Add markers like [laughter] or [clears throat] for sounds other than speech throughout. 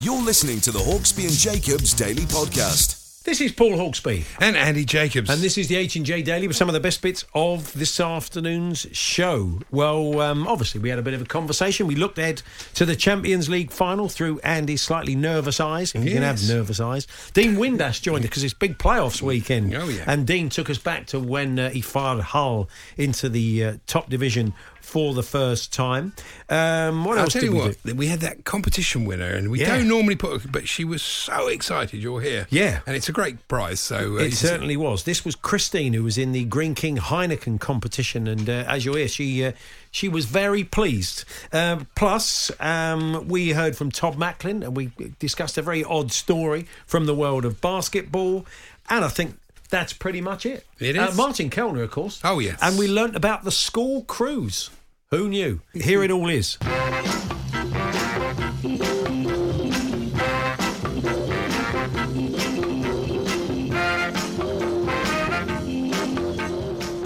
You're listening to the Hawksby and Jacobs Daily Podcast. This is Paul Hawksby. And Andy Jacobs. And this is the H&J Daily with some of the best bits of this afternoon's show. Well, um, obviously, we had a bit of a conversation. We looked ahead to the Champions League final through Andy's slightly nervous eyes. if you can have nervous eyes. Dean Windass joined us because it's big playoffs weekend. Oh, yeah. And Dean took us back to when uh, he fired Hull into the uh, top division for the first time. Um, what I'll else tell did you we what, do? we had that competition winner, and we Yeah. don't normally put, but she was so excited you're here. Yeah. and it's a great prize. So uh, It certainly was. This was Christine who was in the Greene King Heineken competition, and uh, as you'll hear, she uh, she was very pleased. Uh, plus, um, we heard from Todd Macklin, and we discussed a very odd story from the world of basketball, and I think. That's pretty much it. It Uh. Martin Kellner, of course. Oh, yes. And we learnt about the school cruise. Who knew? Here it all is. Good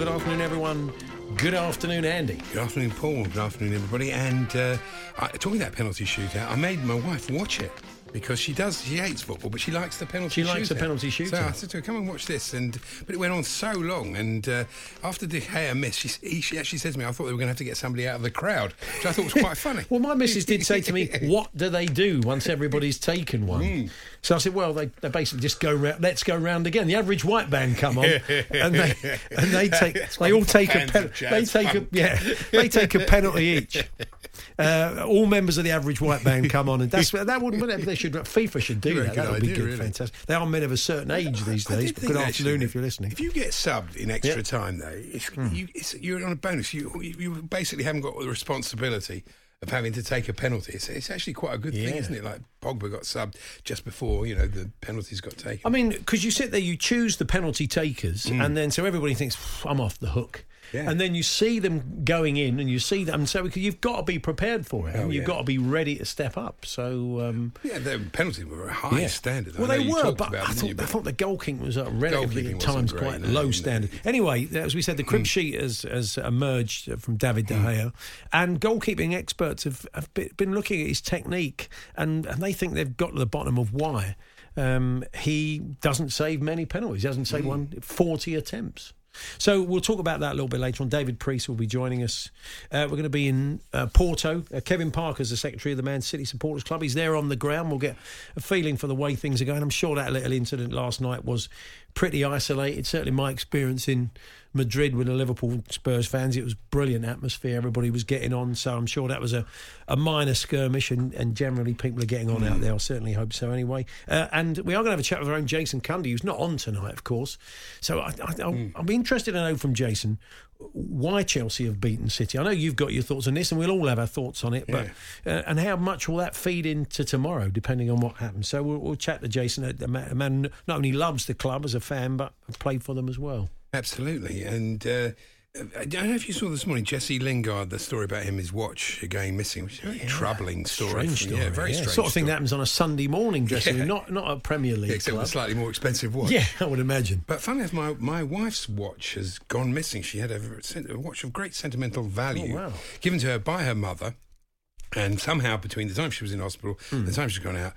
afternoon, everyone. Good afternoon, Andy. Good afternoon, Paul. Good afternoon, everybody. And uh, I, talking about penalty shootout, I made my wife watch it because she does. She hates football, but she likes the penalty. She likes the penalty So shootout. I said to her, "Come and watch this." And but it went on so long. And uh, after De Gea missed, she, he, she actually said to me, "I thought they were going to have to get somebody out of the crowd," which I thought was quite funny. Well, my missus did say to me, [laughs] "What do they do once everybody's taken one?" Hmm. So I said, "Well, they, they basically just go round. Let's go round again." The average white band come on, [laughs] and they and they take they all take a Fans pen, they take a yeah they take a penalty each. Uh, all members of the average white band come on, and that's that wouldn't they should FIFA should do that. That would be good, really. fantastic. They are men of a certain age these days. did But think good afternoon if you're listening. If you get subbed in extra Yeah. time, though, it's, Hmm. you, it's, you're on a bonus. You, you basically haven't got the responsibility of having to take a penalty. It's, it's actually quite a good thing, isn't it? Like Pogba got subbed just before you know the penalties got taken. I mean, because you sit there, you choose the penalty takers, and then so everybody thinks I'm off the hook. Mm. Yeah. And then you see them going in, and you see them. So you've got to be prepared for it, and you've yeah. got to be ready to step up. So um, yeah, the penalties were a high yeah. standard. Well, they were, but I thought, you? I thought the goal kicking was at relatively Goalkeeping at times great, quite no, low no. standard. Anyway, as we said, the crib Mm. sheet has, has emerged from David De Gea, and goalkeeping experts have, have been looking at his technique, and, and they think they've got to the bottom of why um, he doesn't save many penalties. He hasn't Mm. saved one 40 attempts. So we'll talk about that a little bit later on. David Priest will be joining us. Uh, we're going to be in uh, Porto. Uh, Kevin Parker's the secretary of the Man City Supporters Club. He's there on the ground. We'll get a feeling for the way things are going. I'm sure that little incident last night was pretty isolated. Certainly my experience in Madrid with the Liverpool Spurs fans, it was brilliant atmosphere. Everybody was getting on. So I'm sure that was a, a minor skirmish, and, and generally people are getting on out there. I certainly hope so. Anyway, uh, and we are going to have a chat with our own Jason Cundy, who's not on tonight, of course. So I, I, I'll, I'll be interested to know from Jason why Chelsea have beaten City. I know you've got your thoughts on this, and we'll all have our thoughts on it. But uh, and how much will that feed into tomorrow, depending on what happens? So we'll, we'll chat to Jason, a man not only loves the club as a fan, but played for them as well. Absolutely. And uh, I don't know if you saw this morning Jesse Lingard, the story about him, his watch going missing, which is a very troubling story. Strange story. Yeah, very yeah. strange. Sort of thing story. that happens on a Sunday morning, dressing Yeah. room, not not a Premier League Yeah, except club. a slightly more expensive watch. Yeah, I would imagine. But funny enough, my, my wife's watch has gone missing. She had a, a watch of great sentimental value Oh, wow. given to her by her mother. And somehow, between the time she was in hospital and the time she's gone out,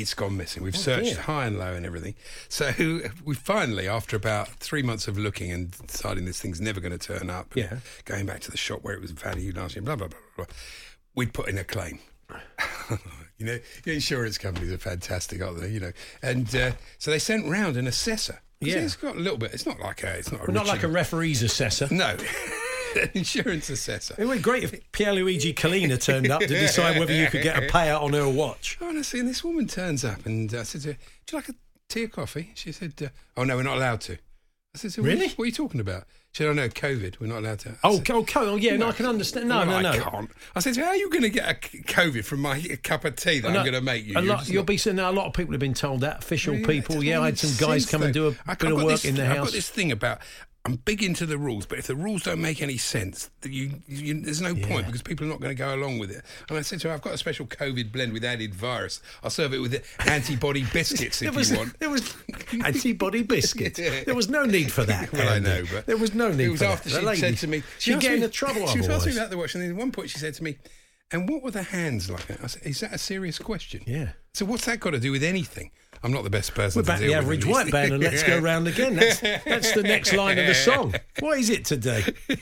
it's gone missing. We've searched. Oh, dear. high and low and everything. So [laughs] we finally, after about three months of looking and deciding this thing's never going to turn up, Yeah. going back to the shop where it was valued last year, blah, blah, blah, blah, we'd put in a claim. [laughs] you know, insurance companies are fantastic, aren't they? You know, and uh, so they sent round an assessor. Yeah. it's got a little bit. It's not like a. It's not. Well, not like a referee's assessor. No, [laughs] [laughs] insurance assessor. It would be great if Pierluigi Collina turned up to decide whether you could get a payout on her watch. Honestly, and this woman turns up and I said to her, "Do you like a tea or coffee?" She said, uh, "Oh no, we're not allowed to." I said, so what- Really? What, are you talking about?" She said, "Oh no, COVID. We're not allowed to." I Oh, said, oh, oh, yeah, no, I can understand. No, no, I can't. I said, "How are you going to get a COVID from my cup of tea that No, I'm going to make you?" A lot, you'll not- be saying now. A lot of people have been told that. Official Yeah, people. Yeah, I had some guys come and do a bit I've of work this- in the I've house. got this thing about. I'm big into the rules, but if the rules don't make any sense, you, you there's no point because people are not going to go along with it. And I said to her, "I've got a special COVID blend with added virus. I'll serve it with antibody [laughs] biscuits if was, you want." there was [laughs] antibody biscuit. There was no need for that. [laughs] Well, I know, but there was no need It was for after that. She said to me, she'd asked get me- into trouble She was asking me about the watch, and then at one point she said to me, "And what were the hands like?" I said, "Is that a serious question?" Yeah. So what's that got to do with anything? I'm not the best person. We're to back deal the average these white band, and let's go round again. That's, [laughs] that's the next line of the song. What is it today? [laughs]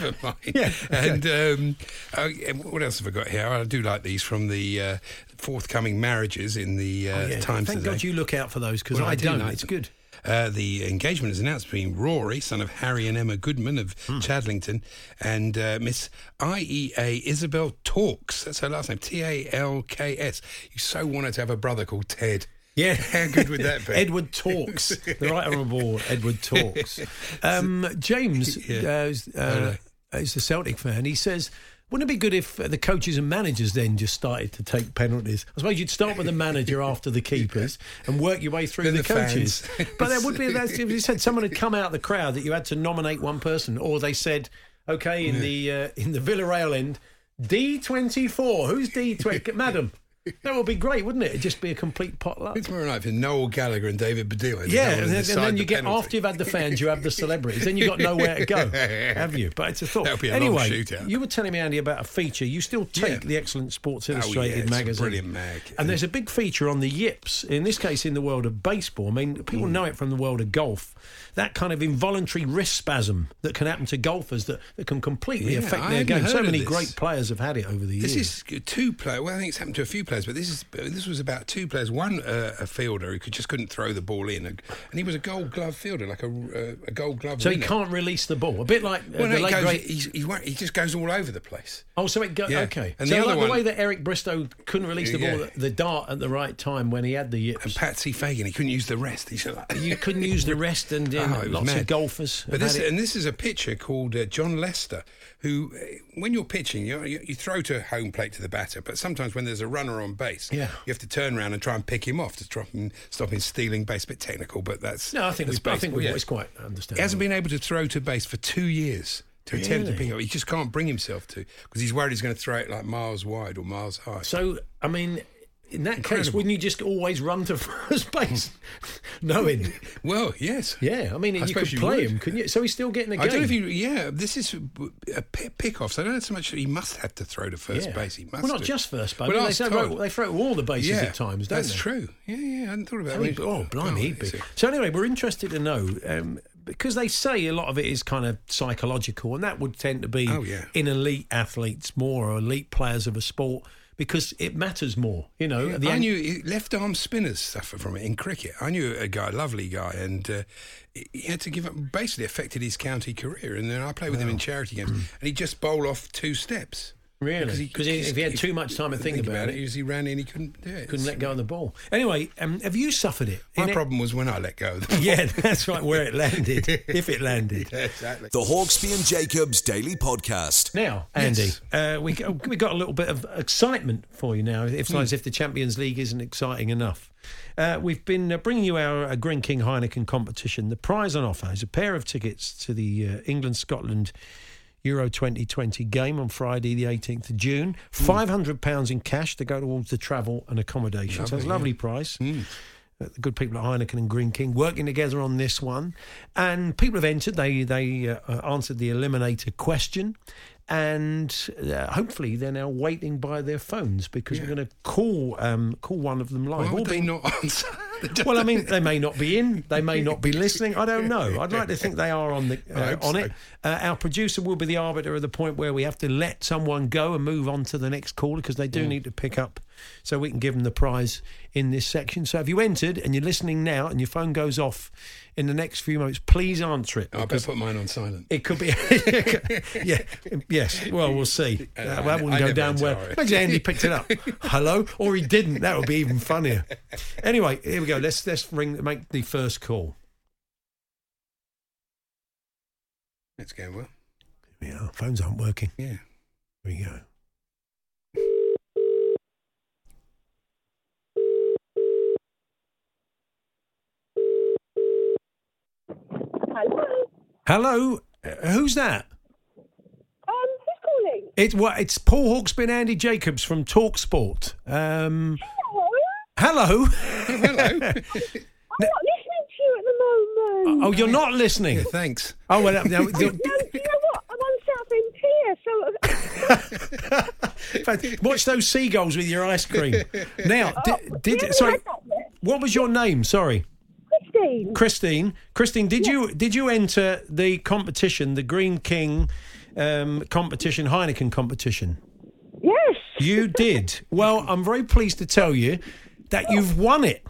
Never mind. Yeah, okay. And um, oh, what else have I got here? I do like these from the uh, forthcoming marriages in the uh, Oh, yeah. Times Thank today. God you look out for those because Well, I, do don't. like it's them. good. Uh, the engagement is announced between Rory, son of Harry and Emma Goodman of Hmm. Chadlington, and uh, Miss IEA Isabel Talks. That's her last name, T A L K S. You so wanted to have a brother called Ted. Yeah. How good would that be? [laughs] Edward Talks. the right honourable Edward Talks. [laughs] Um, James Yeah. uh, uh, is a Celtic fan. He says, wouldn't it be good if uh, the coaches and managers then just started to take penalties? I suppose you'd start with the manager [laughs] after the keepers and work your way through Then the, the coaches. but there would be, [laughs] if you said someone had come out of the crowd that you had to nominate one person, or they said, okay, in the uh, in the Villarreal end, D24, who's D20? [laughs] Madam. [laughs] That would be great, wouldn't it? It'd just be a complete potluck. It's more like Noel Gallagher and David Baddiel. Yeah, and then, and then the you get penalty. after you've had the fans, you have the celebrities. Then you've got nowhere to go, [laughs] have you? But it's a thought. That'll be a anyway, shootout. you were telling me, Andy, about a feature. You still take Yeah. the excellent Sports Oh, yeah, Illustrated it's a magazine, brilliant mag. and there's a big feature on the Yips. In this case, in the world of baseball. I mean, people Hmm. know it from the world of golf. That kind of involuntary wrist spasm that can happen to golfers that, that can completely Yeah, affect I their game. So many great players have had it over the years. This is two players. Well, I think it's happened to a few players, but this is this was about two players. One uh, a fielder who could just couldn't throw the ball in, and he was a Gold Glove fielder, like a, uh, a Gold Glove. so he can't release the ball. A bit like uh, Well, no, the he, late goes, great he, he just goes all over the place. Oh, so it go Yeah. okay. And so the other like one- the way that Eric Bristow couldn't release the ball, Yeah. the, the dart at the right time when he had the yips. And Patsy Fagan, he couldn't use the rest. Like, you couldn't use the rest, and [laughs] uh, Oh, lots mad. of golfers. But this and this is a pitcher called uh, Jon Lester, who, uh, when you're pitching, you, you you throw to home plate to the batter, but sometimes when there's a runner on base, Yeah. you have to turn around and try and pick him off to stop him, stop him stealing base. bit technical, but that's no, I think that's we, I think we, yeah. it's quite understandable. He hasn't been able to throw to base for two years to attempt to pick up. He just can't bring himself to because he's worried he's going to throw it like miles wide or miles high. So, I mean, in that case, wouldn't you just always run to [laughs] first base, knowing? well, yes. Yeah, I mean, I you could you play would. him, couldn't you? So he's still getting a I game. don't know if you. Yeah, this is a pick, pick off. So I don't know so much. He must have to throw to first Yeah. base. He must. well, not do. just first base. Well, they, throw, they throw all the bases yeah, at times, don't that's they? true. Yeah, yeah. I hadn't thought about it. he'd- oh, blimey, he'd be. So anyway, we're interested to know um, because they say a lot of it is kind of psychological, and that would tend to be Oh, yeah. in elite athletes more or elite players of a sport because it matters more. You know, the I ang- knew left arm spinners suffer from it in cricket. I knew a guy, lovely guy, and uh, he had to give up. Basically, affected his county career. And then I played with him in charity games, and he'd just bowl off two steps. Really? 'Cause he- if he had too much time to think about it, he, he ran in, he couldn't do it. couldn't let go of the ball. Anyway, um, have you suffered it? My In it- problem was when I let go. Of the [laughs] Yeah, that's right. Where it landed, [laughs] if it landed. exactly. The Hawksby and Jacobs Daily Podcast. Now, Andy, Yes. uh, we we got a little bit of excitement for you now. If it's not as if the Champions League isn't exciting enough, uh, we've been uh, bringing you our uh, Greene King Heineken competition. The prize on offer is a pair of tickets to the uh, England Scotland. Euro 2020 game on Friday, the 18th of June. Hmm. £500 in cash to go towards the travel and accommodation. so it's a lovely price. Hmm. The good people at Heineken and Greene King working together on this one, and people have entered. They they uh, uh, answered the eliminator question, and uh, hopefully they're now waiting by their phones because we're going to call um, call one of them live. Why would they not [laughs] answer? [laughs] well, I mean, they may not be in, they may not be listening. I don't know. I'd like to think they are on the [laughs] uh, on so. it. Uh, our producer will be the arbiter of the point where we have to let someone go and move on to the next caller because they Mm. do need to pick up, so we can give them the prize in this section. So if you entered and you're listening now and your phone goes off in the next few moments, please answer it. I better put mine on silent. It could be, [laughs] yeah, yes. Well, we'll see. Uh, that I- wouldn't I go down well. it. Imagine Andy picked it up. Hello, or he didn't. That would be even funnier. Anyway, here we go. Let's let's ring make the first call. It's going well. Yeah, phones aren't working. Yeah. Here we go. Hello. Hello, uh, who's that? Um, who's calling? It's what? It's Paul Hawksby and Andy Jacobs from Talk Sport. Um, Hello. hello. [laughs] Hello. [laughs] I'm not listening to you at the moment. oh, you're not listening. yeah, thanks. Oh well. [laughs] no, No, do you know what? I'm on Southend Pier, so in fact, watch those seagulls with your ice cream. Now, Oh, did, did sorry? had that yet. What was your name? Sorry. Christine. Christine, did you did you enter the competition, the Greene King um, competition, Heineken competition? Yes. You did. Well, I'm very pleased to tell you that you've won it.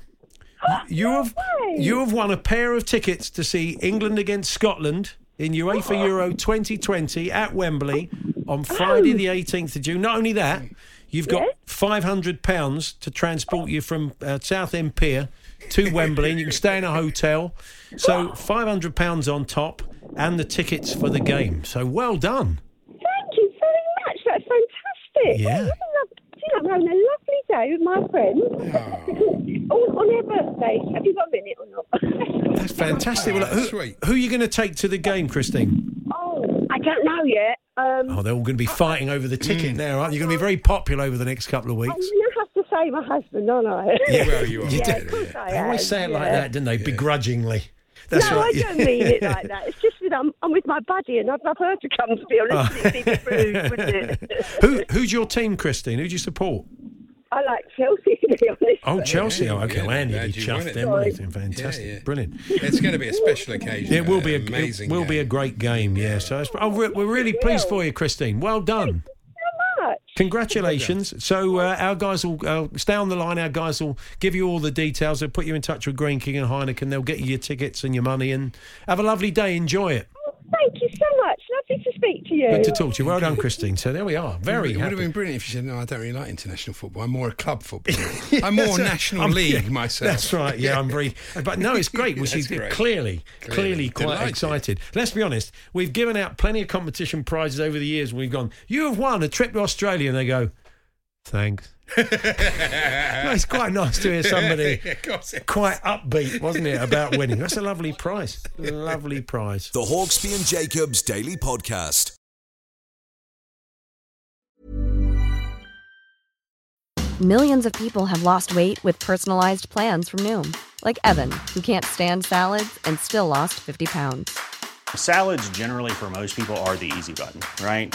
You have you have won a pair of tickets to see England against Scotland in UEFA Euro 2020 at Wembley on Friday the 18th of June. Not only that, you've got Yes. 500 pounds to transport you from uh, Southend Pier to Wembley, and you can stay in a hotel. So 500 pounds on top, and the tickets for the game. So well done. Thank you very much. That's fantastic. Yeah. Oh, what a lov- you know, I'm having a lovely day with my friends. All on their birthday. Have you got a minute or not? [laughs] That's fantastic. Well, who, who are you going to take to the game, Christine? oh, I don't know yet. Um, Oh, they're all going to be fighting over the Mm. ticket now, aren't you? You're going to be very popular over the next couple of I'm weeks. going to have to say my husband, aren't I? Yeah. Well, you are. You Yeah, do. of course I They always say it like that, didn't they? Begrudgingly. That's no, right. I don't mean it like that. It's just that I'm, I'm with my buddy and I'd love her to come, to be honest. Ah. Oh. It'd be rude, wouldn't it? [laughs] Who, who's your team, Christine? Who do you support? I like Chelsea, [laughs] to be honest. Oh, Chelsea. Oh, okay. yeah, well, Andy, glad he you chuffed them. wasn't? Fantastic. Yeah, yeah. Brilliant. It's going to be a special occasion. It will be a amazing. it will be a great game. Yeah. So it's, oh, we're, we're really pleased for you, Christine. Well done. So much. Congratulations. So uh, our guys will uh, stay on the line. Our guys will give you all the details. They'll put you in touch with Greene King and Heineken. They'll get you your tickets and your money. And have a lovely day. Enjoy it. Thank you so much. Lovely to speak to you. Good to talk to you. Well done, Christine. So there we are. Very It would happy. have been brilliant if you said, "No, I don't really like international football. I'm more a club footballer. [laughs] I'm more national I'm- league yeah, myself." That's right. Yeah, I'm very. [laughs] But no, it's great. Well, That's she's great. clearly, clearly, Clearly. quite Delighted. excited. Let's be honest. We've given out plenty of competition prizes over the years. We've gone. You have won a trip to Australia, and they go, "Thanks." [laughs] No, it's quite nice to hear somebody [laughs] Of course it- quite upbeat, wasn't it, about [laughs] winning? That's a lovely prize. Lovely prize. The Hawksby and Jacobs Daily Podcast. Millions of people have lost weight with personalized plans from Noom, like Evan, who can't stand salads and still lost 50 pounds. Salads, generally, for most people, are the easy button, right?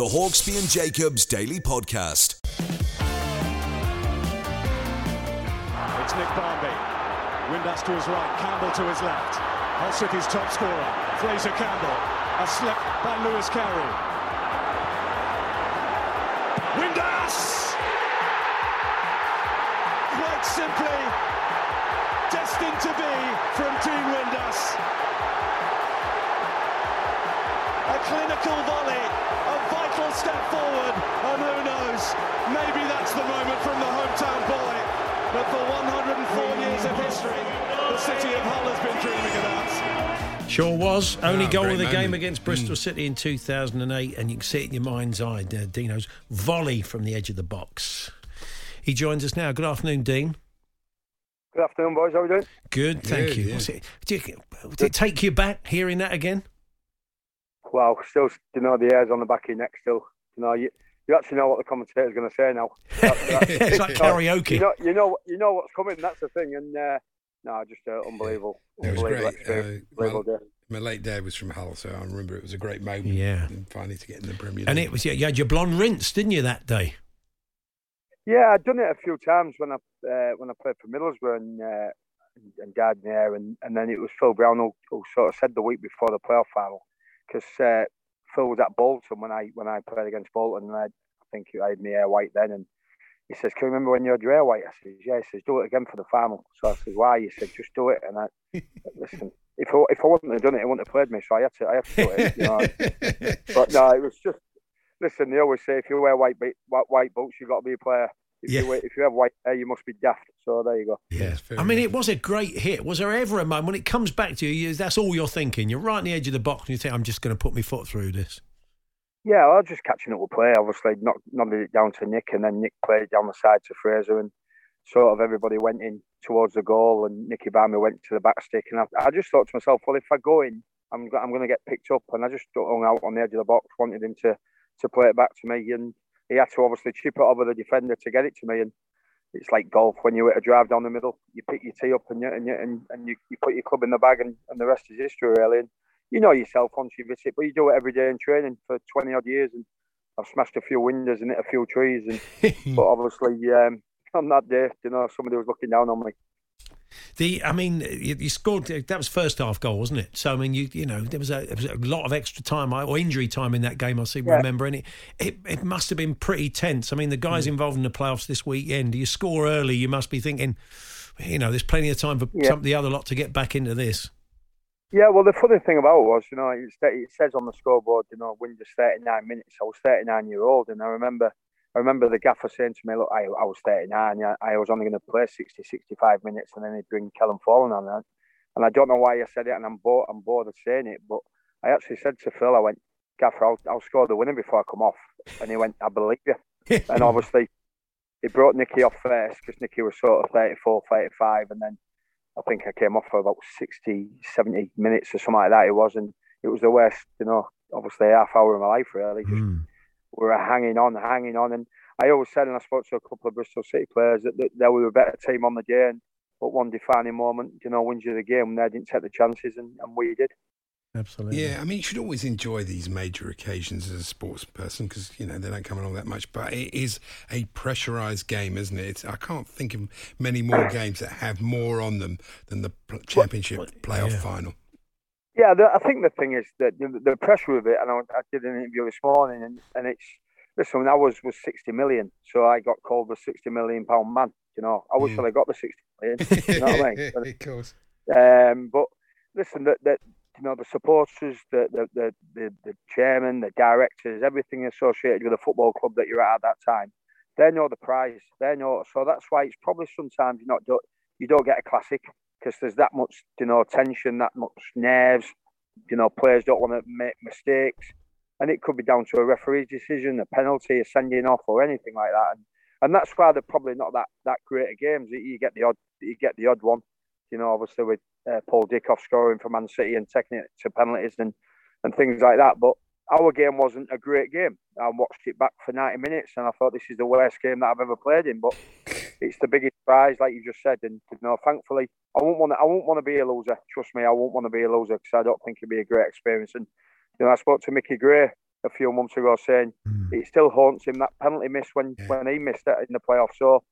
The Hawksby and Jacobs Daily Podcast. It's Nick Barmby. Windass to his right, Campbell to his left. Hull City's top scorer, Fraser Campbell. A slip by Louis Carey. Windass! Quite simply, destined to be from Team Windass. A clinical volley, a vital step forward, and who knows, maybe that's the moment from the hometown boy that for 104 years of history, the city of Hull has been dreaming about. Sure was. Only Ah, goal of the game against Bristol City in 2008, and you can see it in your mind's eye. uh, Dino's volley from the edge of the box. He joins us now. Good afternoon, Dean. Good afternoon, boys. How are we doing? Good, thank Good, you. yeah. What's it. Did it take you back hearing that again? Wow, still, you know, the hairs on the back of your neck still. You know, you, you actually know what the commentator's going to say now. That's- [laughs] that's- it's like [laughs] karaoke. You know, you know, you know what's coming. That's the thing. And uh, no, just uh, unbelievable, It was unbelievable great. Uh, unbelievable well, my late dad was from Hull, so I remember it was a great moment. Yeah. and finally to get in the Premier League. And it was, yeah, you had your blonde rinse, didn't you, that day? Yeah, I'd done it a few times when I uh, when I played for Middlesbrough and uh, and, and died there, and, and then it was Phil Brown who, who sort of said the week before the playoff final because uh, Phil was at Bolton when I when I played against Bolton, and I, I think I had my hair white then, and he says, "Can you remember when you had your hair white?" I says, "Yeah." He says, "Do it again for the final." So I says, "Why?" He said, "Just do it." And I [laughs] listen. If I, if I wouldn't have done it, he wouldn't have played me. So I had to I had to do it. You know? [laughs] but no, it was just listen. They always say if you wear white white, white boots, you have got to be a player. If Yeah. you if you have white hair, you must be daft. So there you go. Yeah. I mean, enough. it was a great hit. Was there ever a moment when it comes back to you, you that's all you're thinking? You're right on the edge of the box and you think, I'm just going to put my foot through this. Yeah, I was just catching up with play. Obviously, not nodded it down to Nick, and then Nick played it down the side to Fraser, and sort of everybody went in towards the goal, and Nicky Barmby went to the back stick, and I, I just thought to myself, well, if I go in, I'm I'm going to get picked up, and I just hung out on the edge of the box, wanted him to to play it back to me, and he had to obviously chip it over the defender to get it to me, and it's like golf when you hit a drive down the middle, you pick your tee up and you and you, and, and you, you put your club in the bag, and, and the rest is history, really. And you know yourself once you visit, but you do it every day in training for 20 odd years, and I've smashed a few windows and hit a few trees, and [laughs] but obviously um, on that day, you know, somebody was looking down on me. The, I mean, you, you scored. That was first half goal, wasn't it? So I mean, you you know, there was a, there was a lot of extra time or injury time in that game. I seem to Yeah. remember, and it, it it must have been pretty tense. I mean, the guys mm. involved in the playoffs this weekend. You score early, you must be thinking, you know, there's plenty of time for Yeah. some the other lot to get back into this. Yeah, well, the funny thing about it was, you know, it, says on the scoreboard, you know, win just 39 minutes. I was 39 year old, and I remember, I remember the gaffer saying to me, "Look, I, I was 39. Yeah, I was only going to play 60, 65 minutes, and then he'd bring Caleb Folan on." And, and I don't know why I said it, and I'm bored, I'm bored of saying it, but I actually said to Phil, "I went, Gaffer, I'll, I'll score the winner before I come off," and he went, "I believe you." [laughs] and obviously, he brought Nicky off first because Nicky was sort of 34, 35, and then I think I came off for about 60, 70 minutes or something like that. It was, and it was the worst, you know, obviously half hour of my life, really. Just Mm. We were hanging on, hanging on. And I always said, and I spoke to a couple of Bristol City players, that, that they were a better team on the day. And, but one defining moment, you know, wins you the game, and they didn't take the chances, and, and we did. Absolutely. Yeah, I mean, you should always enjoy these major occasions as a sports person because you know they don't come along that much. But it is a pressurised game, isn't it? It's, I can't think of many more games that have more on them than the championship playoff yeah. final. Yeah, the, I think the thing is that the, the pressure of it, and I, I did an interview this morning, and, and it's listen, I was was sixty million, so I got called the sixty million pound man. You know, I wish Mm. I'd got the sixty million. [laughs] You know what I mean? [laughs] But, of course. um, but listen, that that you know the supporters, the the, the the the chairman, the directors, everything associated with the football club that you're at at that time, they know the prize. They know, so that's why it's probably sometimes you not do, you don't get a classic because there's that much you know tension, that much nerves. You know, players don't want to make mistakes, and it could be down to a referee's decision, a penalty, a sending off, or anything like that. And and that's why they're probably not that that great at games. You get the odd, you get the odd one. You know, obviously with uh, Paul Dickov scoring for Man City and taking it to penalties and and things like that. But our game wasn't a great game. I watched it back for 90 minutes and I thought this is the worst game that I've ever played in. But it's the biggest prize, like you just said. And you know, thankfully, I won't want to. I won't want to be a loser. Trust me, I won't want to be a loser because I don't think it'd be a great experience. And you know, I spoke to Mickey Gray a few months ago, saying Hmm. it still haunts him that penalty miss when when he missed it in the playoffs. So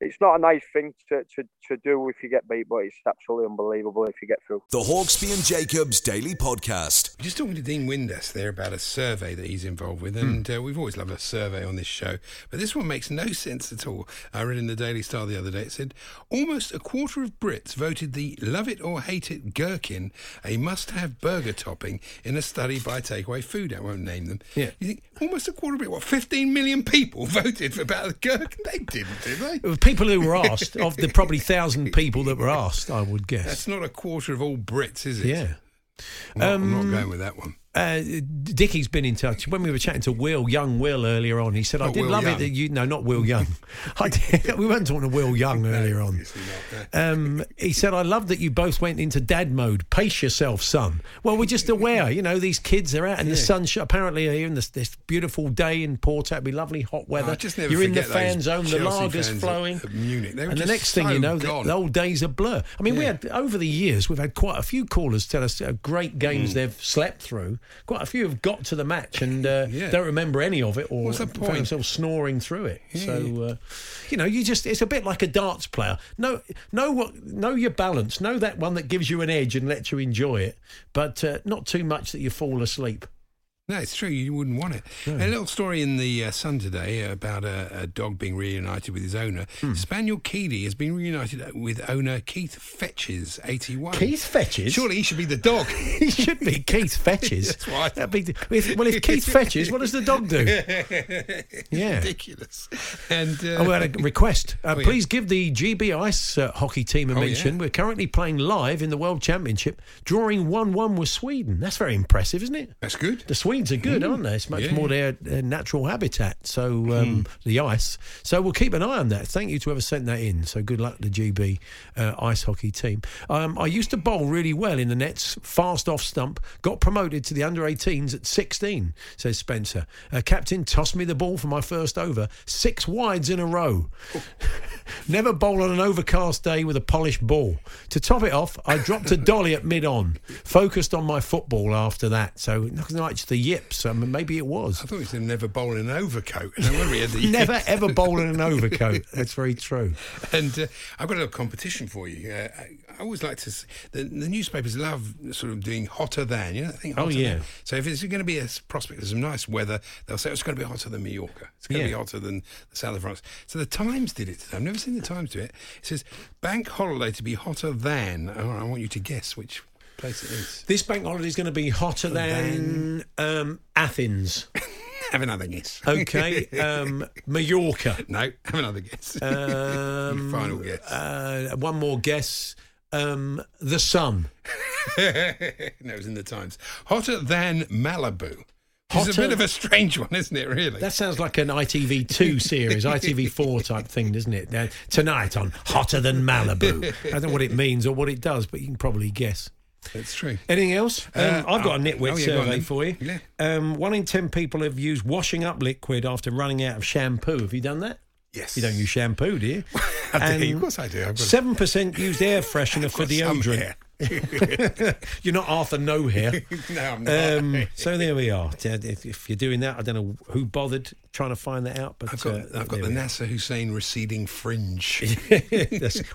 it's not a nice thing to, to, to do if you get beat, but it's absolutely unbelievable if you get through. The Hawksby and Jacobs Daily Podcast. Just talking to Dean Windass there about a survey that he's involved with, and uh, we've always loved a survey on this show, but this one makes no sense at all. I read in the Daily Star the other day, it said almost a quarter of Brits voted the love it or hate it gherkin a must have burger topping in a study by Takeaway Food. I won't name them. Yeah. You think almost a quarter of it, what, 15 million people [laughs] voted for about the gherkin? They didn't, did they? People who were [laughs] asked, of the probably thousand people that were asked, I would guess. That's not a quarter of all Brits, is it? Yeah. I'm not, I'm Um, not going with that one. Uh, Dickie's been in touch. When we were chatting to Will, young Will, earlier on, he said, I did Will love Young. it that you. No, not Will Young. [laughs] I did, we weren't talking to Will Young earlier on. Not, Um, he said, I love that you both went into dad mode. Pace yourself, son. Well, we're just aware, you know, these kids are out in the sun. Apparently, are here in this, this beautiful day in Porto. It'll be lovely hot weather. Oh, I just never You're in the fan zone, the lager's flowing. at- at Munich. And the next thing you know, the, the old days are blur. I mean, we had, over the years, we've had quite a few callers tell us uh, great games Mm. they've slept through. Quite a few have got to the match and uh, [laughs] Yeah. don't remember any of it or found themselves snoring through it. So, uh, you know, you just, it's a bit like a darts player. Know, know, what, know your balance. Know that one that gives you an edge and lets you enjoy it, but uh, not too much that you fall asleep. No, it's true. You wouldn't want it. A little story in the uh, Sun today about a, a dog being reunited with his owner. Hmm. Spaniel Keedy has been reunited with owner Keith Fetches, 81. Keith Fetches? Surely he should be the dog. [laughs] he should be Keith Fetches. [laughs] That's I That'd be, if, well, if Keith Fetches, what does the dog do? [laughs] Yeah. Ridiculous. And uh, Oh, we had a request. Uh, Oh, yeah. please give the GB Ice uh, hockey team a Oh, mention. yeah. We're currently playing live in the World Championship, drawing 1 1 with Sweden. That's very impressive, isn't it? that's good. The Swedes are good, aren't they? It's much Yeah. more their, their natural habitat. So, um, the ice. So, we'll keep an eye on that. Thank you to whoever sent that in. So, good luck to the GB uh, ice hockey team. Um, I used to bowl really well in the nets, fast off stump, got promoted to the under 18s at 16, says Spencer. Uh, captain tossed me the ball for my first over, six wides in a row. [laughs] Never bowl on an overcast day with a polished ball. To top it off, I dropped a dolly at mid on, focused on my football after that. So, nothing like the yips. I mean, maybe it was. I thought he said never bowl in an overcoat. No wonder he had the [laughs] Never ever bowl in an overcoat. [laughs] That's very true. And uh, I've got a little competition for you. Uh, I, I always like to. s- The, the newspapers love sort of doing hotter than. You know that thing. Oh, yeah. Than. So if it's going to be a prospect of some nice weather, they'll say "Oh, it's going to be hotter than Mallorca. It's going to Yeah. be hotter than the south of France. So the Times did it today. I've never seen the Times do it. It says bank holiday to be hotter than. Oh, I want you to guess which place it is. This bank holiday is going to be hotter than um, Athens. [laughs] Have another guess. Okay. Um, Mallorca. no, have another guess. Um, final guess. Uh, one more guess. Um, the sun. [laughs] no, it was in the Times. Hotter than Malibu. It's a Hotter- bit of a strange one, isn't it? Really. That sounds like an ITV2 [laughs] series, ITV4 type thing, doesn't it? Uh, tonight on Hotter Than Malibu. I don't know what it means or what it does, but you can probably guess. That's true. Anything else? Um, Uh, I've got oh, a nitwit oh, yeah, survey for you. Yeah. Um, one in ten people have used washing up liquid after running out of shampoo. Have you done that? Yes. You don't use shampoo, do you? [laughs] I do. Of course I do. Seven percent used air freshener for deodorant. [laughs] You're not Arthur No here. [laughs] No, I'm not. Um, so there we are. If, if you're doing that, I don't know who bothered trying to find that out, but I've got, uh, I've got the. Nasser Hussain receding fringe. [laughs]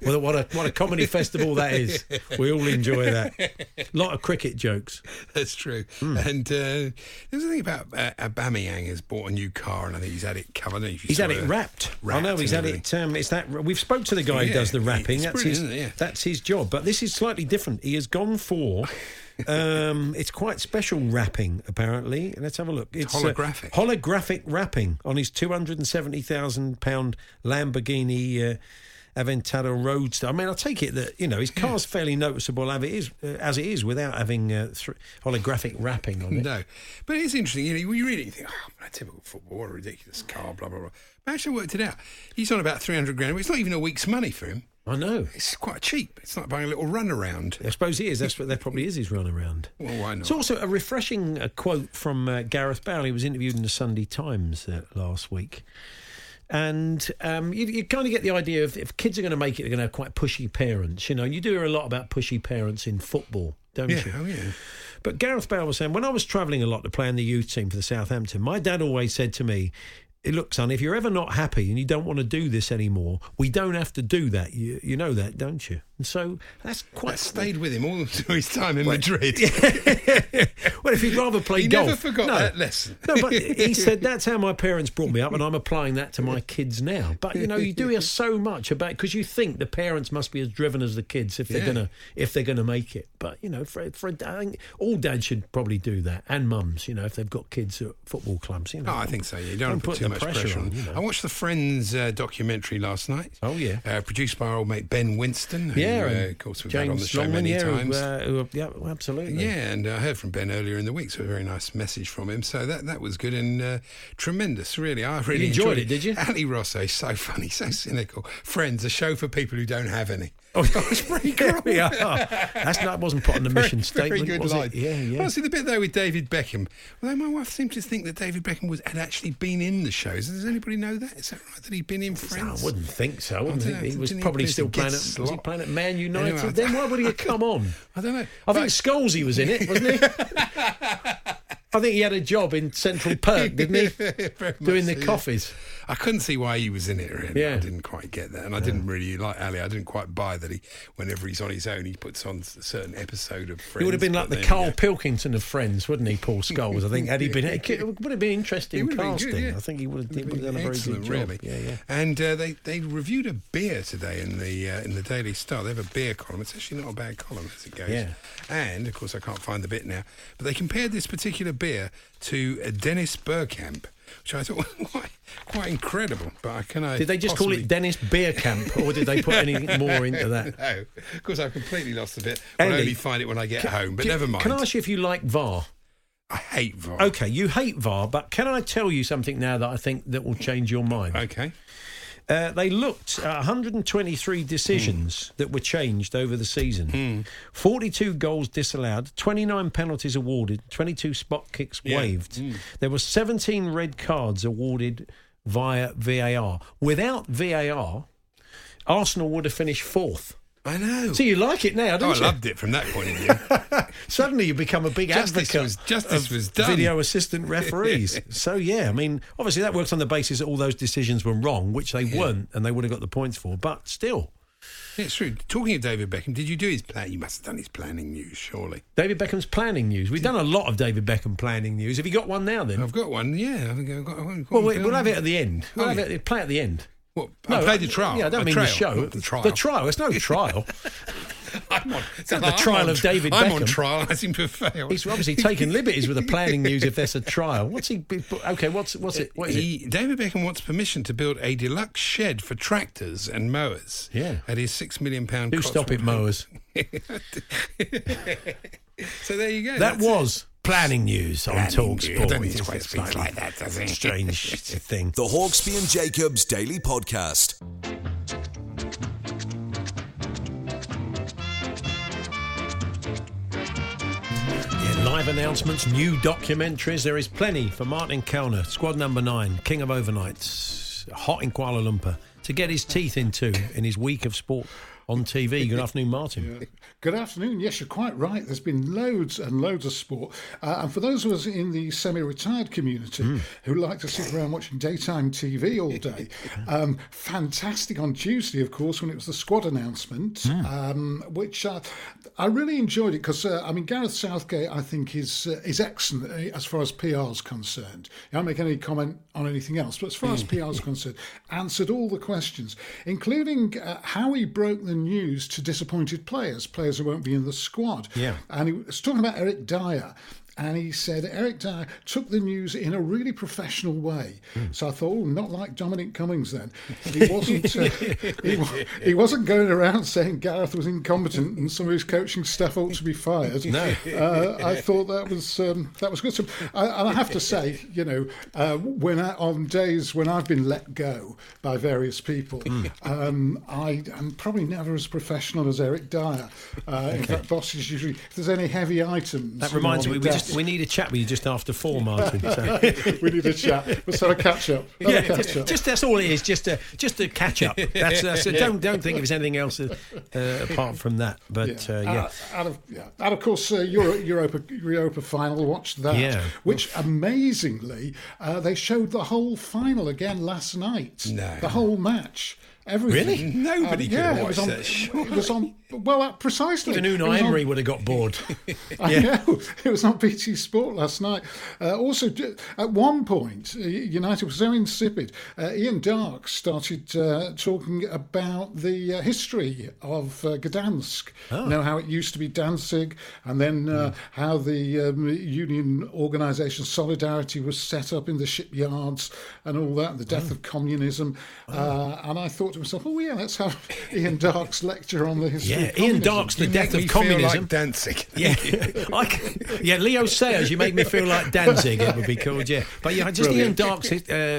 Well, what a what a comedy festival that is. We all enjoy that. A lot of cricket jokes. That's true. Hmm. And uh, there's a thing about uh, Aubameyang has bought a new car, and I think he's had it covered. I don't know if you He's had it wrapped. I know he's had it. Um, it's that we've spoke to the guy who does the wrapping. that's his. Yeah. That's his job. But this is slightly different. He has gone for. um, [laughs] it's quite special wrapping, apparently. Let's have a look. It's uh, holographic. holographic wrapping on his two hundred and seventy thousand pound Lamborghini. Uh, Aventador Roadster. I mean, I take it that you know his car's fairly noticeable as it is, uh, as it is, without having uh, th- holographic wrapping on it. No, but it's interesting. You know, when you read it, you think, "Oh, a typical football, what a ridiculous car." Blah blah blah. But I actually worked it out. He's on about three hundred grand. It's not even a week's money for him. I know. It's quite cheap. It's like buying a little runaround. I suppose he is. That's what there probably is his run around. Well, why not? It's also a refreshing uh, quote from uh, Gareth Bale. He was interviewed in the Sunday Times uh, last week. And um, you, you kind of get the idea of if kids are going to make it, they're going to have quite pushy parents. You know, you do hear a lot about pushy parents in football don't Yeah, you? oh yeah. But Gareth Bale was saying, when I was travelling a lot to play in the youth team for the Southampton, my dad always said to me, "Hey, Look, son, if you're ever not happy and you don't want to do this anymore, we don't have to do that. You, you know that, don't you? And so that's quite. That stayed with him all [laughs] through his time in Madrid. [laughs] well, if he'd rather play He golf. never forgot no. that lesson. No, but he [laughs] said that's how my parents brought me up, and I'm applying that to my kids now. But you know, you do hear so much about because you think the parents must be as driven as the kids if they're Yeah. gonna if they're gonna make it. But you know, for for a, all dads should probably do that, and mums, you know, if they've got kids at football clubs. You know, Oh, I think so. You don't, want to put too much pressure, on. you know. I watched the Friends uh, documentary last night. Oh yeah. Uh, produced by our old mate Ben Winston. Who, Yeah, uh, of course we've had on the show Longman, many yeah, who, times. uh, who- yeah, absolutely. Yeah, and I heard from Ben earlier in the week, so a very nice message from him. So that that was good and uh, tremendous, really. I really enjoyed it, did you? Ali Rosso, so funny, [laughs] so cynical. Friends, a show for people who don't have any. Oh, it's [laughs] pretty [laughs] cool. yeah, that's not wasn't put on the mission statement. Very good was line. It? Yeah, yeah. Well, see the bit there with David Beckham. Although my wife seemed to think that David Beckham was had actually been in the shows. Does anybody know that? Is that right? That he'd been in Friends? I wouldn't think so. I wouldn't don't think know, he was didn't he probably still playing at, was he playing at Man United. Anyway, then why would he [laughs] have come on? I don't know. I think Scholesy was in it, wasn't he? I think he had a job in Central Perk, didn't he? Doing much the coffees. I couldn't see why he was in it. Really, Yeah. I didn't quite get that, and I didn't really like Ali. I didn't quite buy that he, whenever he's on his own, he puts on a certain episode of Friends. He would have been like the Carl go. Pilkington of Friends, wouldn't he, Paul Scholes? I think had he [laughs] been, it would have been interesting have been casting. good, yeah. I think he would have, he would have done a very good job. really. Yeah, yeah. And uh, they they reviewed a beer today in the uh, in the Daily Star. They have a beer column. It's actually not a bad column as it goes. Yeah. And of course, I can't find the bit now. But they compared this particular beer to uh, Dennis Bergkamp, which I thought [laughs] quite quite incredible. But I can I Did they just call it Dennis Beer Camp, or did they put any [laughs] more into that? no, of course I've completely lost the bit. I'll only find it when I get home. But never mind. Can I ask you if you like VAR? I hate VAR. Okay, you hate VAR, but can I tell you something now that I think that will change your mind? Okay. Uh, they looked at 123 decisions hmm. that were changed over the season. Hmm. 42 goals disallowed, 29 penalties awarded, 22 spot kicks Yeah. waived. Hmm. There were 17 red cards awarded via VAR. Without VAR, Arsenal would have finished fourth. I know. So you like it now, Oh, don't I you? loved it from that point of view. [laughs] Suddenly you become a big Justice advocate was- justice of was done. video assistant referees. [laughs] so yeah, I mean, obviously that works on the basis that all those decisions were wrong, which they weren't, and they would have got the points for. But still, Yeah, it's true. Talking of David Beckham, did you do his plan? You must have done his planning news, surely. David Beckham's planning news. We've done a lot of David Beckham planning news. Have you got one now? Then, I've got one. Yeah, I think I've got one. well, we, we'll have it at the end. Oh, we'll Oh, have yeah. it play at the end. What? I played the uh, trial. Yeah, I don't A mean trail, the show. the trial. The trial. It's no trial. [laughs] I'm on, it's not the trial of David Beckham. I'm on trial. I seem to have failed. He's obviously taking liberties with the planning news. If there's a trial, what's he? Okay, what's what's it? What is it? David Beckham wants permission to build a deluxe shed for tractors and mowers. Yeah. At his six million pound. Do stop it, mowers. [laughs] so there you go. That was planning news on Planning Talk news. I don't think It's it quite a speaks like that, does it? Strange [laughs] thing. The Hawksby and Jacobs Daily Podcast. Yeah, live announcements, new documentaries. There is plenty for Martin Kellner, squad number nine, king of overnights, hot in Kuala Lumpur, to get his teeth into in his week of sport on TV. Good afternoon, Martin. Good afternoon. Yes, you're quite right. There's been loads and loads of sport. Uh, and for those of us in the semi retired community Hmm. who like to sit around watching daytime TV all day, [laughs] um, fantastic on Tuesday, of course, when it was the squad announcement, Hmm. um, which uh, I really enjoyed it because, uh, I mean, Gareth Southgate, I think, is, uh, is excellent uh, as far as PR is concerned. I don't make any comment on anything else, but as far as [laughs] PR is concerned, answered all the questions, including uh, how he broke the news to disappointed players, players who won't be in the squad. Yeah. And he was talking about Eric Dier. And he said Eric Dier took the news in a really professional way. So I thought, oh, not like Dominic Cummings then. He wasn't. Uh, [laughs] he, he wasn't going around saying Gareth was incompetent and some of his coaching staff ought to be fired. No. uh, I thought that was um, that was good. So, I, and I have to say, you know, uh, when I, on days when I've been let go by various people, um, I am probably never as professional as Eric Dier. Uh, In fact, bosses usually, if there's any heavy items, That reminds me, we just just we need a chat with you just after four, [laughs] Martin. So. we need a chat. Let's have a catch up. Have [laughs] Yeah, catch just, up. just that's all it is. Just a just a catch up. That's, that's it. don't don't think of as anything else uh, uh, apart from that. But uh, yeah, Uh, out of yeah, and of course, uh, Euro, Europa Europa final. Watched that. Yeah. Which amazingly, uh, they showed the whole final again last night. No. The whole match. Everything. Really? Nobody could yeah, was on, that, It was on. Well, uh, precisely. even Unai Emery would have got bored. [laughs] I know. It was on BT Sport last night. Uh, also, at one point, uh, United was so insipid. Uh, Ian Darke started uh, talking about the uh, history of uh, Gdansk. Oh. You know, how it used to be Danzig, and then Hmm. how the um, union organisation Solidarity was set up in the shipyards and all that, the Oh. death of communism. Uh, and I thought to myself, oh, yeah, let's have [laughs] Ian Darke's lecture on the history Yeah, of Ian. Darke's the You death make me of feel communism. like Danzig. [laughs] Yeah, I c yeah. Leo Sayers, you make me feel like Danzig. It would be called, yeah. But yeah, just Ian Darke's uh,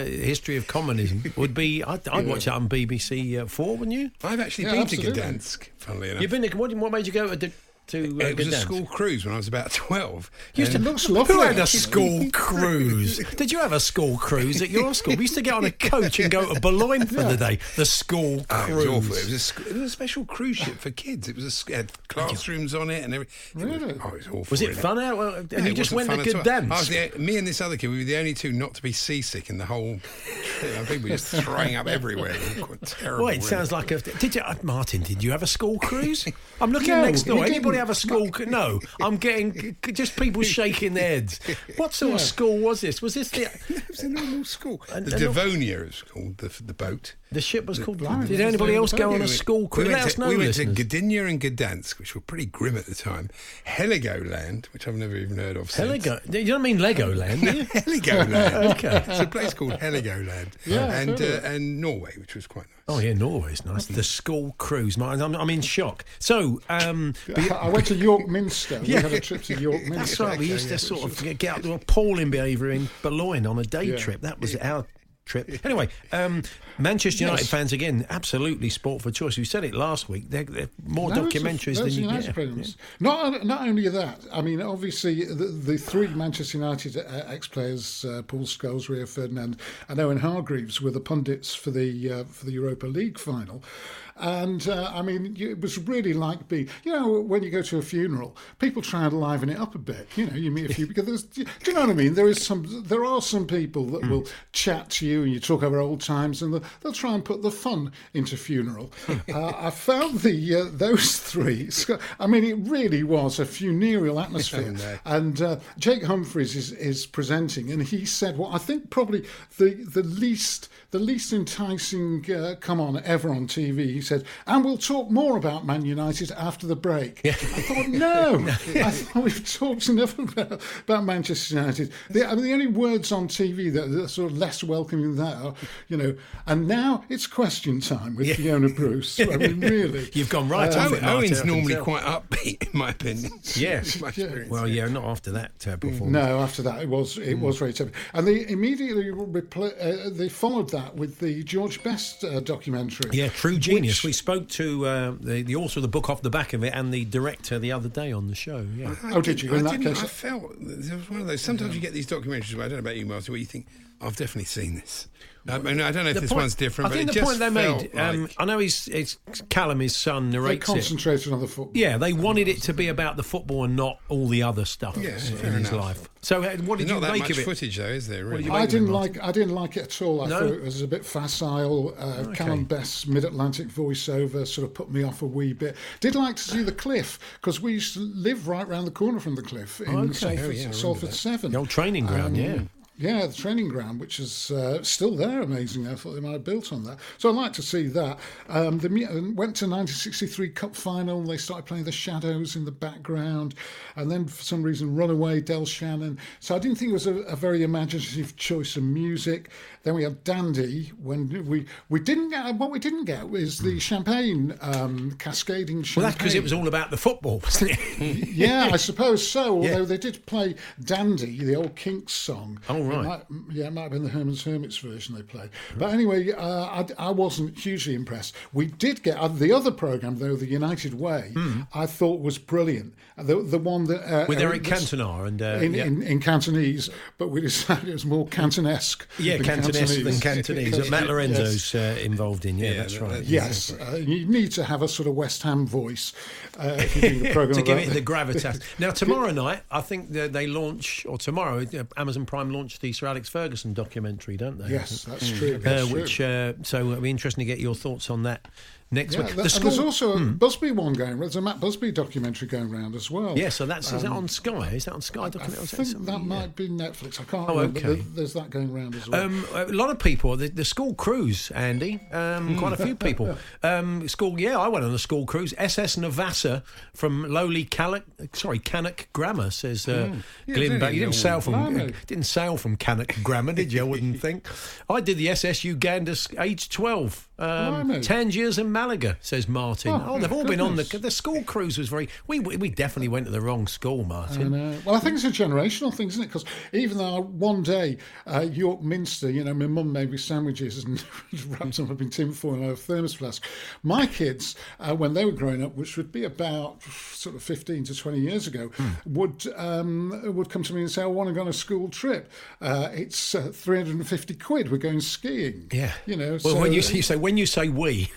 history of communism would be. I'd, I'd watch that on BBC uh, Four, wouldn't you? I've actually Yeah, been absolutely. to Gdansk, funnily enough. You've been. To, what, what made you go to? To uh, it was a Gdansk? school cruise when I was about [laughs] 12. Used to, look lovely, Who had a school [laughs] cruise? Did you have a school cruise at your school? We used to get on a coach and go to Boulogne for the day. The school Oh, it cruise. was awful. It was, a, sc- it was a special cruise ship for kids. It was a, it had classrooms on it and everything. Really? oh, it was awful. Was it really. fun out? Well, and No, you it just went to Gdansk. I the, me and this other kid, we were the only two not to be seasick in the whole [laughs] trip. And people were just throwing up everywhere. It terrible. Well, it really. sounds like a. Did you, uh, Martin? Did you have a school cruise? I'm looking No, next door. Anybody. Have a school? No, I'm getting just people shaking their heads. What sort of school was this? Was this the [laughs] It was a normal school. The Devonia is called the, the boat. The ship was called? Blimey, Did anybody else go on a school cruise? We Let went, to, we went to listeners. Gdynia and Gdansk, which were pretty grim at the time. Heligoland, which I've never even heard of. since. Heligo. You don't mean Legoland, do you? Heligoland. [laughs] Okay. It's a place called Heligoland. Yeah, and I've uh, and Norway, which was quite nice. Oh yeah, Norway's nice. The school cruise. Martin, I'm, I'm in shock. So, um, but- [laughs] I went to York Minster. We had a trip to York Minster. That's right. We used to sort of get up to appalling behaviour in Boulogne on a day trip. That was our trip. Anyway, um, Manchester United Yes. fans again, absolutely sport for choice. We said it last week. They're, they're more Loads documentaries than you United get. programs. Not not only that. I mean, obviously the, the three Manchester United uh, ex-players, uh, Paul Scholes, Rio Ferdinand, and Owen Hargreaves, were the pundits for the uh, for the Europa League final. And uh, I mean, it was really like being, you know, when you go to a funeral, people try and liven it up a bit. You know, you meet a few because there's, do you know what I mean? There is some, there are some people that will chat to you and you talk over old times, and they'll, they'll try and put the fun into funeral. [laughs] uh, I found the uh, those three. I mean, it really was a funereal atmosphere. no. And uh, Jake Humphries is, is presenting, and he said, "Well, I think probably the the least the least enticing uh, come on ever on TV." He said, "And we'll talk more about Man United after the break." I thought, no, [laughs] I thought we've talked enough about, about Manchester United. The, I mean, the only words on TV that are sort of less welcoming than that you know. And now it's question time with Fiona Bruce. I mean, [laughs] really, You've gone right Uh, off it, Owen's normally tell. quite upbeat, in my opinion. [laughs] Yeah. [laughs] My experience. Well, yeah, not after that uh, performance. No, after that it was it was very tough, and they immediately repl- uh, they followed that with the George Best uh, documentary. Yeah, True Genius. which- we spoke to uh, the, the author of the book off the back of it and the director the other day on the show. Yeah. Oh, did you? In I that didn't- case- I felt there was one of those. Sometimes you get these documentaries. Where, I don't know about you, Martin, where you think I've definitely seen this. I, mean, I don't know if The this point- one's different. I think but the it point just they felt made. Um, I know he's, it's Callum, his son, they narrates it. concentrated on the football. Yeah, they wanted it to be about the football and not all the other stuff Yeah, in fair his enough. life. So, uh, what did There's you not that make much of it? footage, though, is there? Really? I make of it, didn't Martin? like I didn't like it at all. I No? thought it was a bit facile. Uh, Callum Best's Mid-Atlantic voiceover sort of put me off a wee bit. Did like to see the cliff because we used to live right round the corner from the cliff in okay. Salford, Oh, yeah, Salford. Seven. The old training ground, yeah. Yeah, the training ground, which is uh, still there, amazing. I thought they might have built on that. So I'd like to see that. Um, the mu- went to 1963 Cup final. They started playing the Shadows in the background, and then for some reason, Runaway, Del Shannon. So I didn't think it was a, a very imaginative choice of music. Then we had Dandy. When we we didn't get what we didn't get was the champagne um, cascading Well, that's because it was all about the football, wasn't it? [laughs] yeah, I suppose so. [laughs] Although Yeah. they did play Dandy, the old Kinks song. Oh, right. It might, yeah, it might have been the Herman's Hermits version they played. But anyway, uh, I, I wasn't hugely impressed. We did get uh, the other program though, the United Way. I thought was brilliant. The the one that uh, Hmm. With Eric Cantona and, uh, in, yeah. in, in Cantonese, but we [laughs] decided it was more Cantonesque. Yeah, than Cantonese than Cantonese. that Matt Yes. Lorenzo's uh, involved in. Yeah, that's right. Yes, uh, you need to have a sort of West Ham voice uh, if you're doing [laughs] a program to give it the gravitas. Now, [laughs] tomorrow night, I think that they launch, or tomorrow, uh, Amazon Prime launched the Sir Alex Ferguson documentary, don't they? Yes, that's true, Uh, that's true. which, uh, so it'll be interesting to get your thoughts on that next Yeah, week. that- and there's also a Busby one going. There's a Matt Busby documentary going round as well. yeah, so that's is that Um, on Sky? Is that on Sky I documentary? or think something? that Yeah. might be Netflix. I can't Oh, remember. okay. There's that going round as well. Um, a lot of people, the, the school cruise, Andy, um, quite a few people. [laughs] Um, school, yeah, I went on a school cruise. SS Nevasa from lowly Cannock, sorry, Cannock Grammar, says uh, Mm. Yeah, Back. You didn't sail from Blimey. didn't sail from Cannock Grammar, did you? I wouldn't [laughs] think. I did the SS Uganda, age twelve. Um, Blimey. Tangiers and Malaga, says Martin. Oh, Oh, they've all been on the the school cruise was very. We we definitely went to the wrong school, Martin. Well, I think it's a generational thing, isn't it? Because even though one day uh, York Minster, you know, my mum made me sandwiches and [laughs] wrapped them up in tinfoil in a thermos flask. My kids, uh, when they were growing up, which would be about sort of fifteen to twenty years ago, would um, would come to me and say, "I want to go on a school trip. Uh, it's uh, three hundred and fifty quid. We're going skiing." Yeah, you know. Well, so when you you say when you say we,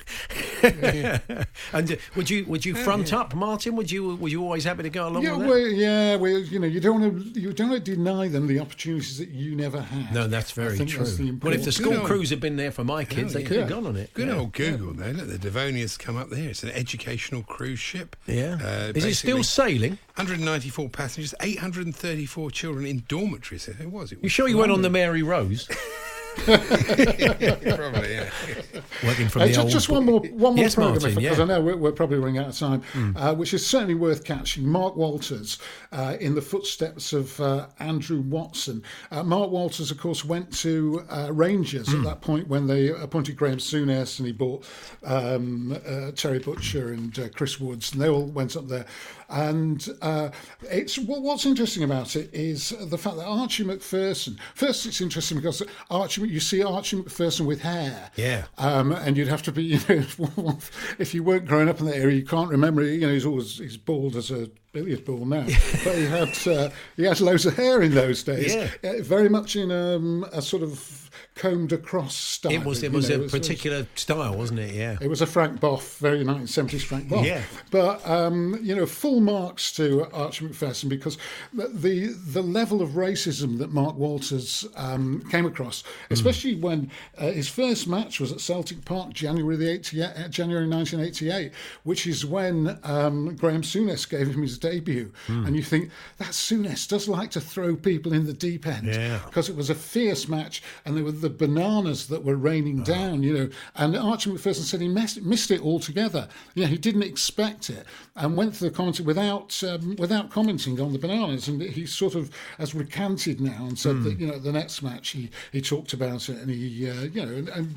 and uh, would you would you front up, Martin? Would you were you always happy to go along Yeah, with that? well, yeah, well, you know, you don't want to, you don't want to deny them the opportunities that you never had. No, that's very think true. that's the well, if the school Good old- cruise had been there for my kids, Oh, they yeah. could have gone on it. Good yeah. old Google there. Look, the Devonia's come up there. It's an educational cruise ship. Yeah. Uh, Is it still sailing? 194 passengers, 834 children in dormitories. It was. It You was sure you went on the Mary Rose? [laughs] [laughs] Probably, yeah. Working from Uh, the ju- old just one more, one more Yes, program, Martin, because yeah. Hmm. I know we're, we're probably running out of time, uh, which is certainly worth catching. Mark Walters, uh, in the footsteps of uh, Andrew Watson. Uh, Mark Walters, of course, went to uh, Rangers Hmm. at that point when they appointed Graham Souness, and he bought um, uh, Terry Butcher and uh, Chris Woods, and they all went up there. And uh, it's what, what's interesting about it is the fact that Archie Macpherson. First, it's interesting because Archie, you see Archie Macpherson with hair. Yeah. Um, and you'd have to be, [laughs] you know, if you weren't growing up in that area, you can't remember. You know, he's always he's bald as a billiard ball now, [laughs] but he had uh, he had loads of hair in those days. Yeah. Very much in um, a sort of combed across style. It was it you was know, a it was- it was- particular style, wasn't it? Yeah. it was a Frank Bough, very 1970s Frank Bough. Yeah. But, um, you know, full marks to Archie Macpherson because the the, the level of racism that Mark Walters um, came across, especially when uh, his first match was at Celtic Park, January the 88, uh, January 1988, which is when um, Graham Souness gave him his debut. And you think, that Souness does like to throw people in the deep end Yeah. because it was a fierce match and there were the bananas that were raining down, you know. And Archie Macpherson said he missed, missed it altogether. You know, he didn't expect it and went to the commentary without um, without commenting on the bananas. And he sort of has recanted now and said that you know the next match he he talked about it and he uh, you know and. and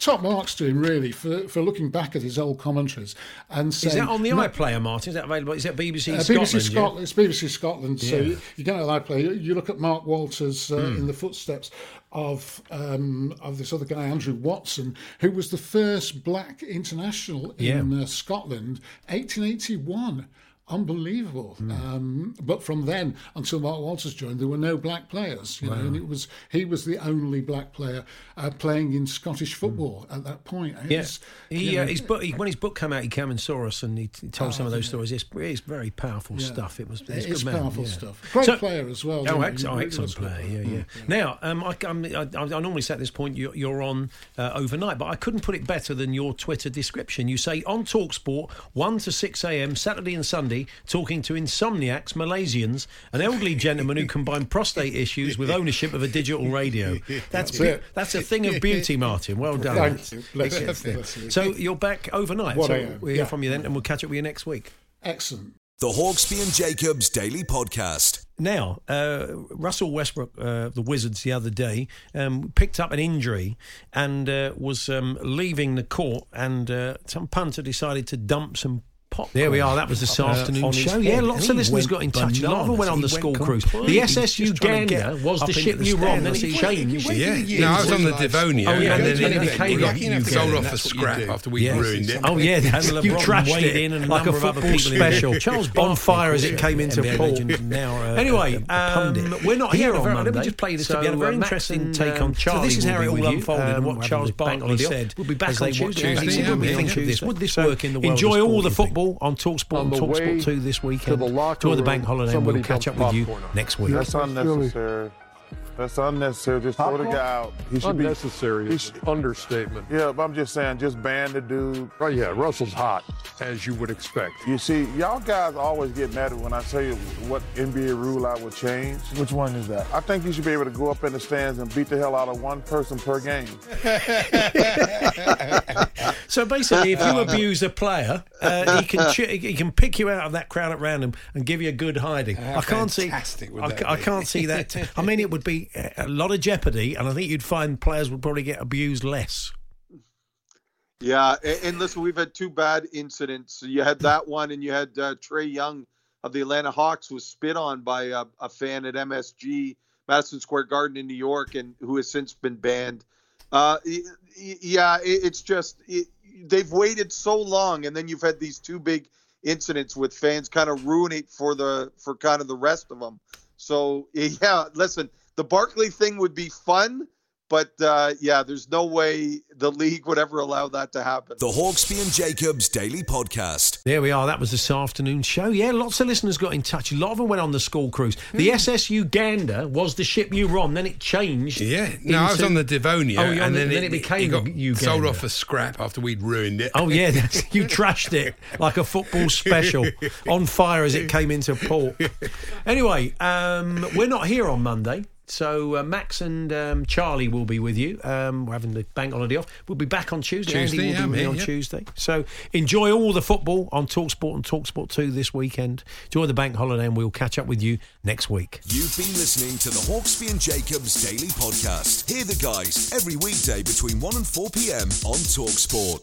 Top marks to him, really, for, for looking back at his old commentaries and Is that on the "No, iPlayer, Martin? Is that available? Is that BBC uh, Scotland? BBC yeah? Scotland. It's BBC Scotland. So Yeah. you, you get an iPlayer. You look at Mark Walters uh, Hmm. in the footsteps of um, of this other guy, Andrew Watson, who was the first black international in uh, Scotland, 1881. Unbelievable. Hmm. Um, but from then until Mark Walters joined, there were no black players. You know, and it was he was the only black player uh, playing in Scottish football at that point. Hmm. Yeah, he, uh, his book, he, when his book came out, he came and saw us, and he, he told some of those stories. It's, it's very powerful Yeah. stuff. It was it's It good man, powerful yeah. stuff. Great So- player as well. Oh, ex- oh excellent player. Yeah, yeah. Now, um, I, I'm, I, I normally say at this point you're, you're on uh, overnight, but I couldn't put it better than your Twitter description. You say on Talksport, 1 to 6 a.m., Saturday and Sunday, talking to insomniacs, Malaysians, an elderly gentleman who combine prostate issues with ownership of a digital radio. That's That's beau- That's a thing of beauty, Martin. Well done. Thank you. Bless you. Bless you. So you're back overnight. What so I am, we'll hear yeah. from you then, and we'll catch up with you next week. Excellent. The Hawksbee and Jacobs Daily Podcast. Now, uh, Russell Westbrook, uh, the Wizards, the other day um, picked up an injury and uh, was um, leaving the court, and uh, some punter decided to dump some Pop. There we are. That was this Uh, afternoon on show. Yeah, lots And of he listeners went got in touch. A lot of them went on the He school cruise. The completely SSU just trying to Gander get was the ship the you were on. Then it changed. Yeah, yeah. No, I was on the Devonia, Oh, yeah, and then it, it became got you sold off for scrap after we Yes. ruined it. Oh yeah, you trashed it in and a like a number of other football people special. Charles Barkley, on fire as it came into NBA port. legend, now, uh, anyway, a- a pundit. um, we're not here on Monday. let me just play this. So, We had a very uh, interesting take on um, Charlie. So this is how it all unfolded and um, what Charles having Barkley said. We'll be back on Tuesday. He Tuesday, said we'll be yeah, on yeah. Tuesday. Would this work in the world enjoy all the do you think? Football on Talksport On and the Talksport 2 this to weekend. the locker Enjoy the bank holiday and we'll catch up with you next week. That's unnecessary. That's unnecessary. Just throw the guy out. He should Unnecessary be. is an understatement. Yeah, but I'm just saying, just ban the dude. Oh yeah, Russell's hot, as you would expect. You see, y'all guys always get mad when I say what NBA rule I would change. Which one is that? I think you should be able to go up in the stands and beat the hell out of one person per game. [laughs] So basically, if you abuse a player, uh, he can [laughs] ch- he can pick you out of that crowd at random and give you a good hiding. How I can't see. fantastic I, I can't see that. I mean, it would be a lot of jeopardy, and I think you'd find players would probably get abused less. Yeah, and listen, we've had two bad incidents. You had [clears throat] that one, and you had uh, Trae Young of the Atlanta Hawks was spit on by a, a fan at MSG, Madison Square Garden in New York, and who has since been banned. Uh, yeah, it's just it, they've waited so long, and then you've had these two big incidents with fans kind of ruin it for the for kind of the rest of them. So [laughs] yeah, listen, the Barkley thing would be fun, but uh, yeah, there's no way the league would ever allow that to happen. The Hawksbee and Jacobs Daily Podcast. There we are. That was this afternoon show. Yeah, lots of listeners got in touch. A lot of them went on the school cruise. The SS Uganda was the ship you were on. Then it changed. Yeah, no, I was on the Devonia, Oh, and the- then, then it became got the sold off for scrap after we'd ruined it. Oh yeah, that's- [laughs] you trashed it like a football special, on fire as it came into port. Anyway, um, we're not here on Monday, so uh, Max and um, Charlie will be with you. Um, we're having the bank holiday off. We'll be back on Tuesday. Tuesday, Andy yeah, be I'm here here, on yeah. Tuesday. So enjoy all the football on Talksport and Talksport Two this weekend. Enjoy the bank holiday, and we'll catch up with you next week. You've been listening to the Hawksbee and Jacobs Daily Podcast. Hear the guys every weekday between 1 and 4 p.m. on Talksport.